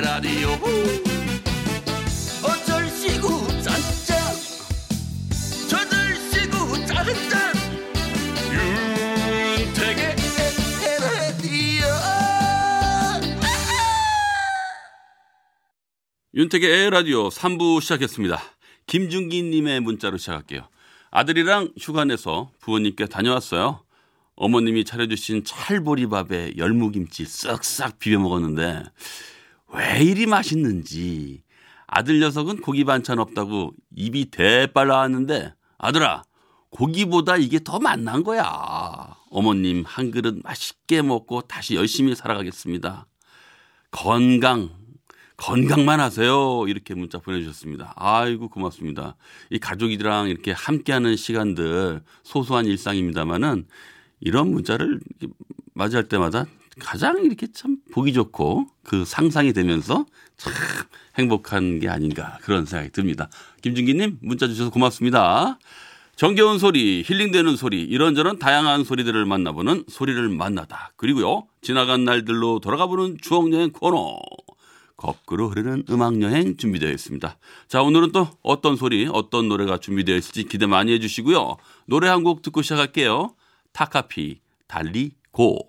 라디오 어쩔 시구 짠짠 저들 시구 짠짠 윤택의 에헤라디오 윤택의 에라디오 3부 시작했습니다. 김준기님의 문자로 시작할게요. 아들이랑 휴가 내서 부모님께 다녀왔어요. 어머님이 차려주신 찰보리밥에 열무김치 쓱싹 비벼 먹었는데 왜 이리 맛있는지 아들 녀석은 고기 반찬 없다고 입이 대빨 나왔는데 아들아 고기보다 이게 더 맛난 거야. 어머님 한 그릇 맛있게 먹고 다시 열심히 살아가겠습니다. 건강 건강만 하세요. 이렇게 문자 보내주셨습니다. 아이고, 고맙습니다. 이 가족이랑 이렇게 함께하는 시간들 소소한 일상입니다만은 이런 문자를 맞이할 때마다 가장 이렇게 참 보기 좋고 그 상상이 되면서 참 행복한 게 아닌가 그런 생각이 듭니다. 김준기님 문자 주셔서 고맙습니다. 정겨운 소리, 힐링되는 소리, 이런저런 다양한 소리들을 만나보는 소리를 만나다. 그리고요, 지나간 날들로 돌아가보는 추억여행 코너. 거꾸로 흐르는 음악여행 준비되어 있습니다. 자, 오늘은 또 어떤 소리, 어떤 노래가 준비되어 있을지 기대 많이 해주시고요. 노래 한 곡 듣고 시작할게요. 타카피, 달리, 고.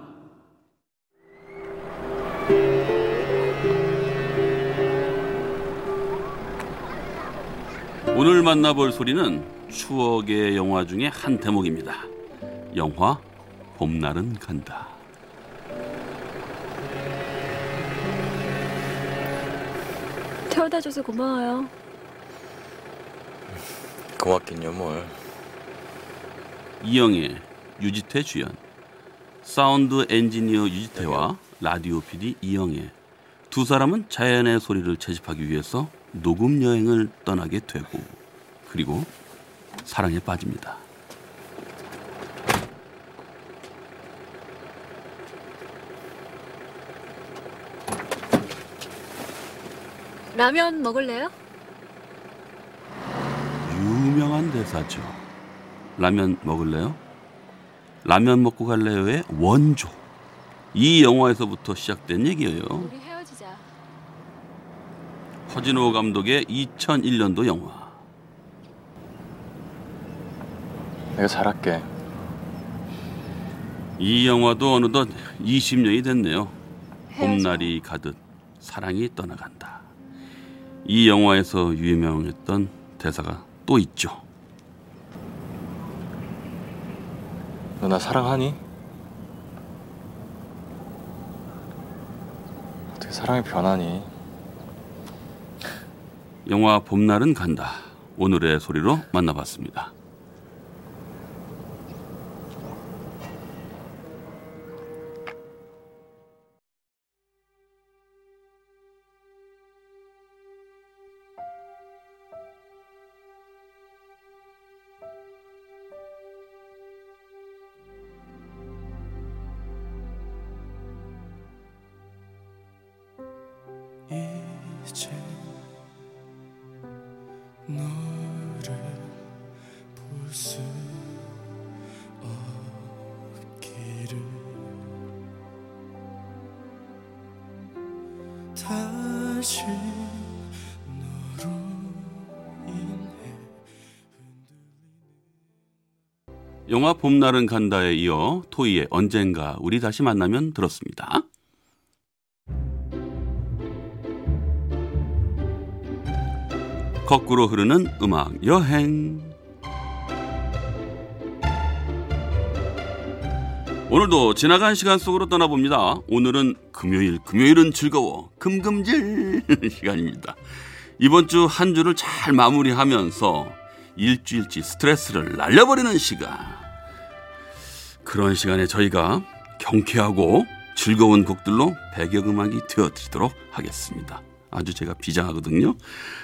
오늘 만나볼 소리는 추억의 영화 중에 한 대목입니다. 영화 봄날은 간다. 태워다 줘서 고마워요. 고맙긴요 뭘 이영애, 유지태 주연, 사운드 엔지니어 유지태와 라디오 PD 이영애 두 사람은 자연의 소리를 채집하기 위해서 녹음 여행을 떠나게 되고 그리고 사랑에 빠집니다. 라면 먹을래요? 유명한 대사죠. 라면 먹을래요? 라면 먹고 갈래요의 원조. 이 영화에서부터 시작된 얘기예요. 허진호 감독의 2001년도 영화. 내가 잘할게 이 영화도 어느덧 20년이 됐네요. 봄날이 가듯 사랑이 떠나간다. 이 영화에서 유명했던 대사가 또 있죠. 너 나 사랑하니? 어떻게 사랑이 변하니? 영화 봄날은 간다. 오늘의 소리로 만나봤습니다. 이제 영화 봄날은 간다에 이어 토이의 언젠가 우리 다시 만나면 들었습니다. 거꾸로 흐르는 음악 여행. 오늘도 지나간 시간 속으로 떠나봅니다. 오늘은 금요일, 금요일은 즐거워. 금금질 시간입니다. 이번 주 한 주를 잘 마무리하면서 일주일치 스트레스를 날려버리는 시간. 그런 시간에 저희가 경쾌하고 즐거운 곡들로 배경음악이 되어드리도록 하겠습니다. 아주 제가 비장하거든요.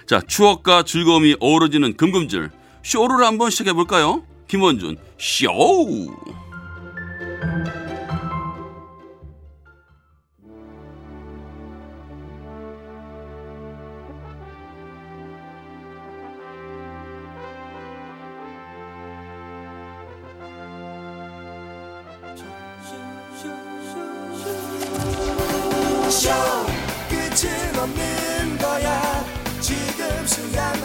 자, 추억과 즐거움이 어우러지는 금금질 쇼를 한번 시작해 볼까요? 김원준 쇼. 쇼! 끝은 없는 거야. 지금 순간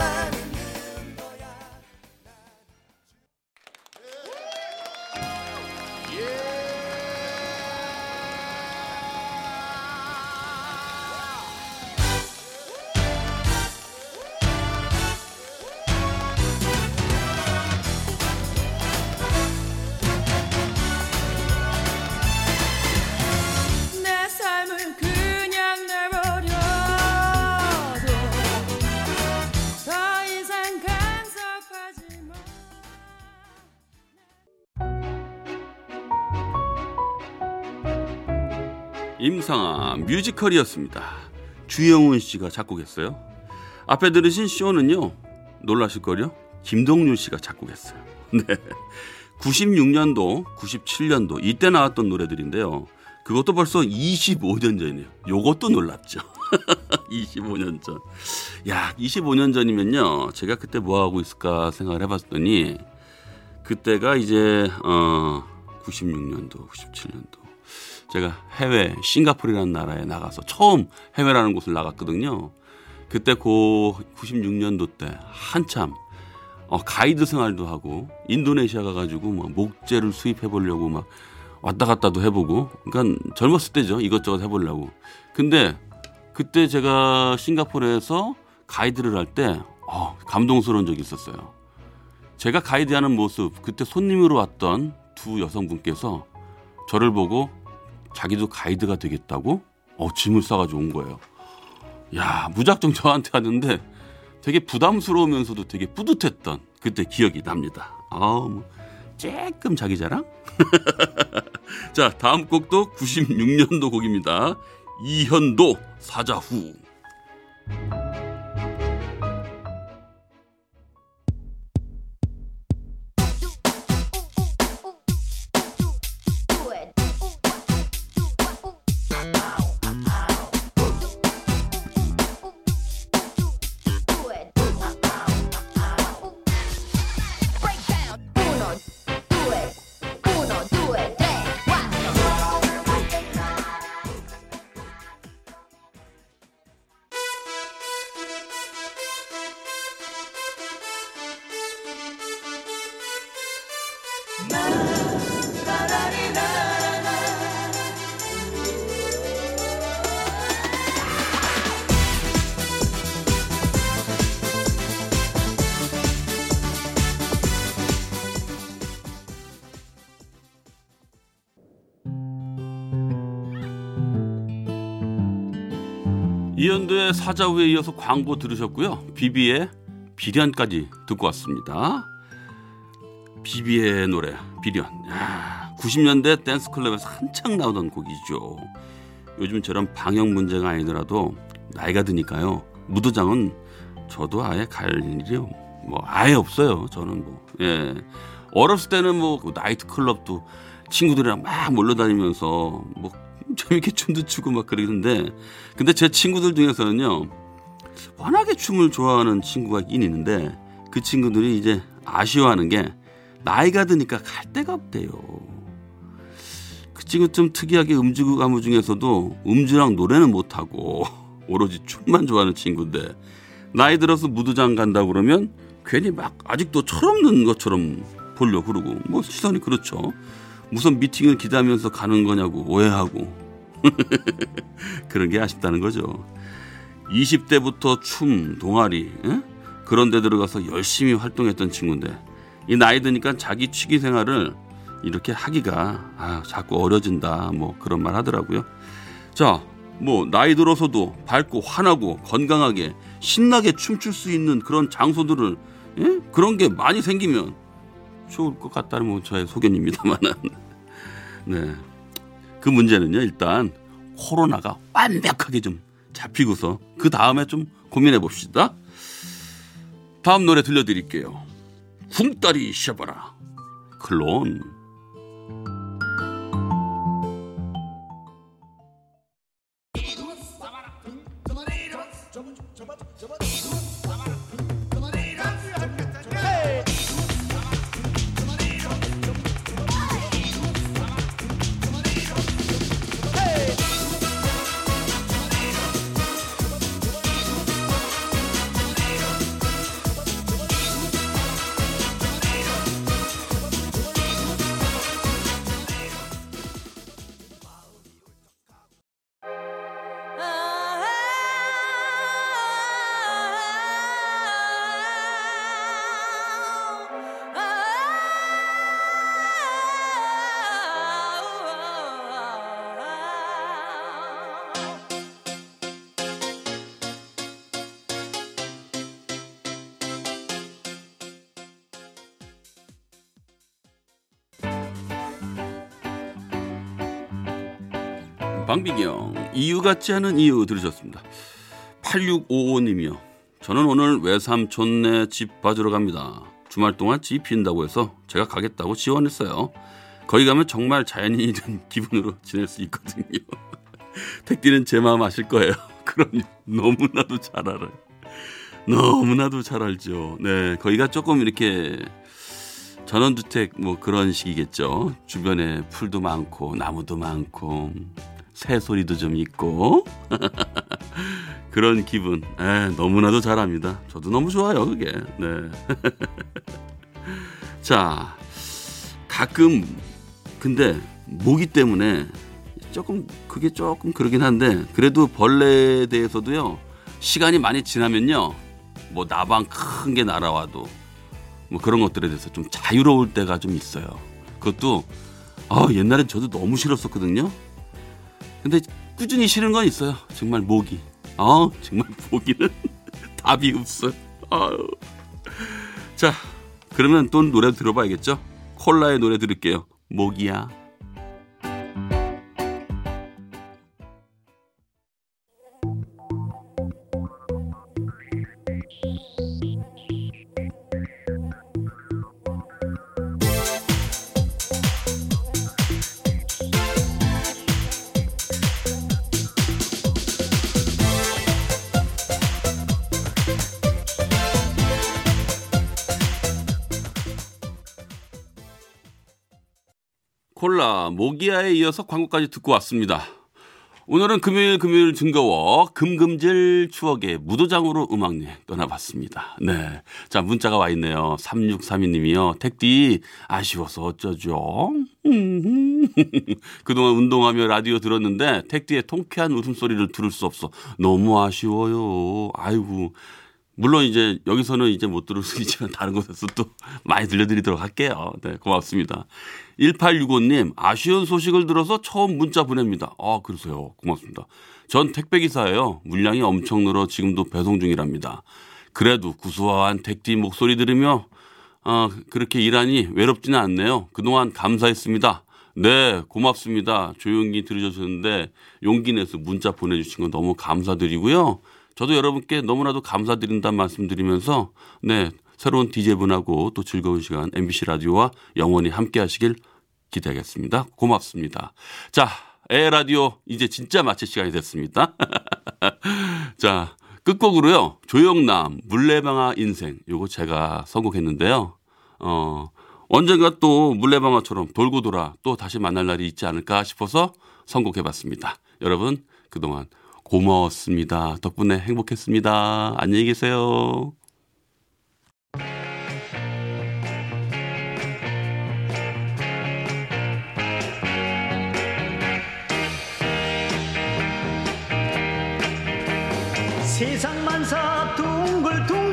임상아 뮤지컬이었습니다. 주영훈 씨가 작곡했어요. 앞에 들으신 쇼는요. 놀라실걸요? 김동률 씨가 작곡했어요. 네. 96년도, 97년도 이때 나왔던 노래들인데요. 그것도 벌써 25년 전이에요. 요것도 놀랍죠. 25년 전. 야, 25년 전이면요. 제가 그때 뭐 하고 있을까 생각을 해 봤더니 그때가 이제 어 96년도, 97년도 제가 해외 싱가포르라는 나라에 나가서 처음 해외라는 곳을 나갔거든요. 그때 고 96년도 때 한참 어, 가이드 생활도 하고 인도네시아 가가지고 뭐 목재를 수입해 보려고 막 왔다 갔다도 해보고 그러니까 젊었을 때죠. 이것저것 해보려고. 근데 그때 제가 싱가포르에서 가이드를 할때 어, 감동스러운 적이 있었어요. 제가 가이드하는 모습 그때 손님으로 왔던 두 여성분께서 저를 보고 자기도 가이드가 되겠다고 어, 짐을 싸가지고 온 거예요 야 무작정 저한테 하는데 되게 부담스러우면서도 되게 뿌듯했던 그때 기억이 납니다. 아우, 뭐, 조금 자기 자랑? 자, 다음 곡도 96년도 곡입니다. 이현도 사자후. 이현도의 사자후에 이어서 광고 들으셨고요. 비비의 비련까지 듣고 왔습니다. 비비의 노래 비련. 야, 90년대 댄스 클럽에서 한창 나오던 곡이죠. 요즘처럼 방역 문제가 아니더라도 나이가 드니까요. 무도장은 저도 아예 갈 일이 뭐 아예 없어요. 저는 뭐 예. 어렸을 때는 뭐그 나이트 클럽도 친구들이랑 막 몰려다니면서 뭐 재밌게 춤도 추고 막 그러는데 근데 제 친구들 중에서는요 워낙에 춤을 좋아하는 친구가 있긴 있는데 그 친구들이 이제 아쉬워하는 게 나이가 드니까 갈 데가 없대요. 그 친구 좀 특이하게 음주 가무 중에서도 음주랑 노래는 못하고 오로지 춤만 좋아하는 친구인데 나이 들어서 무도장 간다 그러면 괜히 막 아직도 철없는 것처럼 보려 그러고 뭐 시선이 그렇죠. 무슨 미팅을 기다리면서 가는 거냐고 오해하고 그런 게 아쉽다는 거죠. 20대부터 춤, 동아리 에? 그런 데 들어가서 열심히 활동했던 친구인데 이 나이 드니까 자기 취기 생활을 이렇게 하기가 아, 자꾸 어려진다 뭐 그런 말 하더라고요. 자, 뭐 나이 들어서도 밝고 환하고 건강하게 신나게 춤출 수 있는 그런 장소들을 예? 그런 게 많이 생기면 좋을 것 같다는 뭐 저의 소견입니다만은 네. 그 문제는요, 일단 코로나가 완벽하게 좀 잡히고서 그 다음에 좀 고민해 봅시다. 다음 노래 들려드릴게요. 쿵따리 셔봐라. 클론. 방비경 이유 같지 않은 이유 들으셨습니다. 8655님이요. 저는 오늘 외삼촌네 집 봐주러 갑니다. 주말 동안 집 빈다고 해서 제가 가겠다고 지원했어요. 거기 가면 정말 자연인이 된 기분으로 지낼 수 있거든요. 택디는 제 마음 아실 거예요. 그럼요. 너무나도 잘 알아요. 너무나도 잘 알죠. 네, 거기가 조금 이렇게 전원주택 뭐 그런 식이겠죠. 주변에 풀도 많고 나무도 많고 새 소리도 좀 있고 그런 기분. 에, 너무나도 잘합니다. 저도 너무 좋아요, 그게. 네. 자, 가끔 근데 모기 때문에 조금 그게 조금 그러긴 한데 그래도 벌레에 대해서도요 시간이 많이 지나면요 뭐 나방 큰 게 날아와도 뭐 그런 것들에 대해서 좀 자유로울 때가 좀 있어요. 그것도 아 옛날엔 저도 너무 싫었었거든요. 근데 꾸준히 싫은 건 있어요. 정말 모기. 아 정말 모기는 답이 없어요. 아유. 자 그러면 또 노래 들어봐야겠죠. 콜라의 노래 들을게요. 모기야. 콜라 모기야에 이어서 광고까지 듣고 왔습니다. 오늘은 금요일 금요일 즐거워 금금질 추억의 무도장으로 음악여행 떠나봤습니다. 네. 자, 문자가 와 있네요. 3632님이요. 택디 아쉬워서 어쩌죠? 그동안 운동하며 라디오 들었는데 택디의 통쾌한 웃음소리를 들을 수 없어. 너무 아쉬워요. 아이고. 물론 이제 여기서는 이제 못 들을 수 있지만 다른 곳에서 또 많이 들려드리도록 할게요. 네, 고맙습니다. 1865님, 아쉬운 소식을 들어서 처음 문자 보냅니다. 아, 그러세요. 고맙습니다. 전 택배기사예요. 물량이 엄청 늘어 지금도 배송 중이랍니다. 그래도 구수한 택디 목소리 들으며, 어, 그렇게 일하니 외롭지는 않네요. 그동안 감사했습니다. 네, 고맙습니다. 조용히 들으셨는데 용기 내서 문자 보내주신 건 너무 감사드리고요. 저도 여러분께 너무나도 감사드린다는 말씀 드리면서 네 새로운 DJ분하고 또 즐거운 시간 MBC 라디오와 영원히 함께 하시길 기대하겠습니다. 고맙습니다. 자, 에 라디오 이제 진짜 마칠 시간이 됐습니다. 자, 끝곡으로요. 조영남 물레방아 인생 요거 제가 선곡했는데요. 어, 언젠가 또 물레방아처럼 돌고 돌아 또 다시 만날 날이 있지 않을까 싶어서 선곡해 봤습니다. 여러분 그동안 고마웠습니다. 덕분에 행복했습니다. 안녕히 계세요. 세상 만사 둥글둥글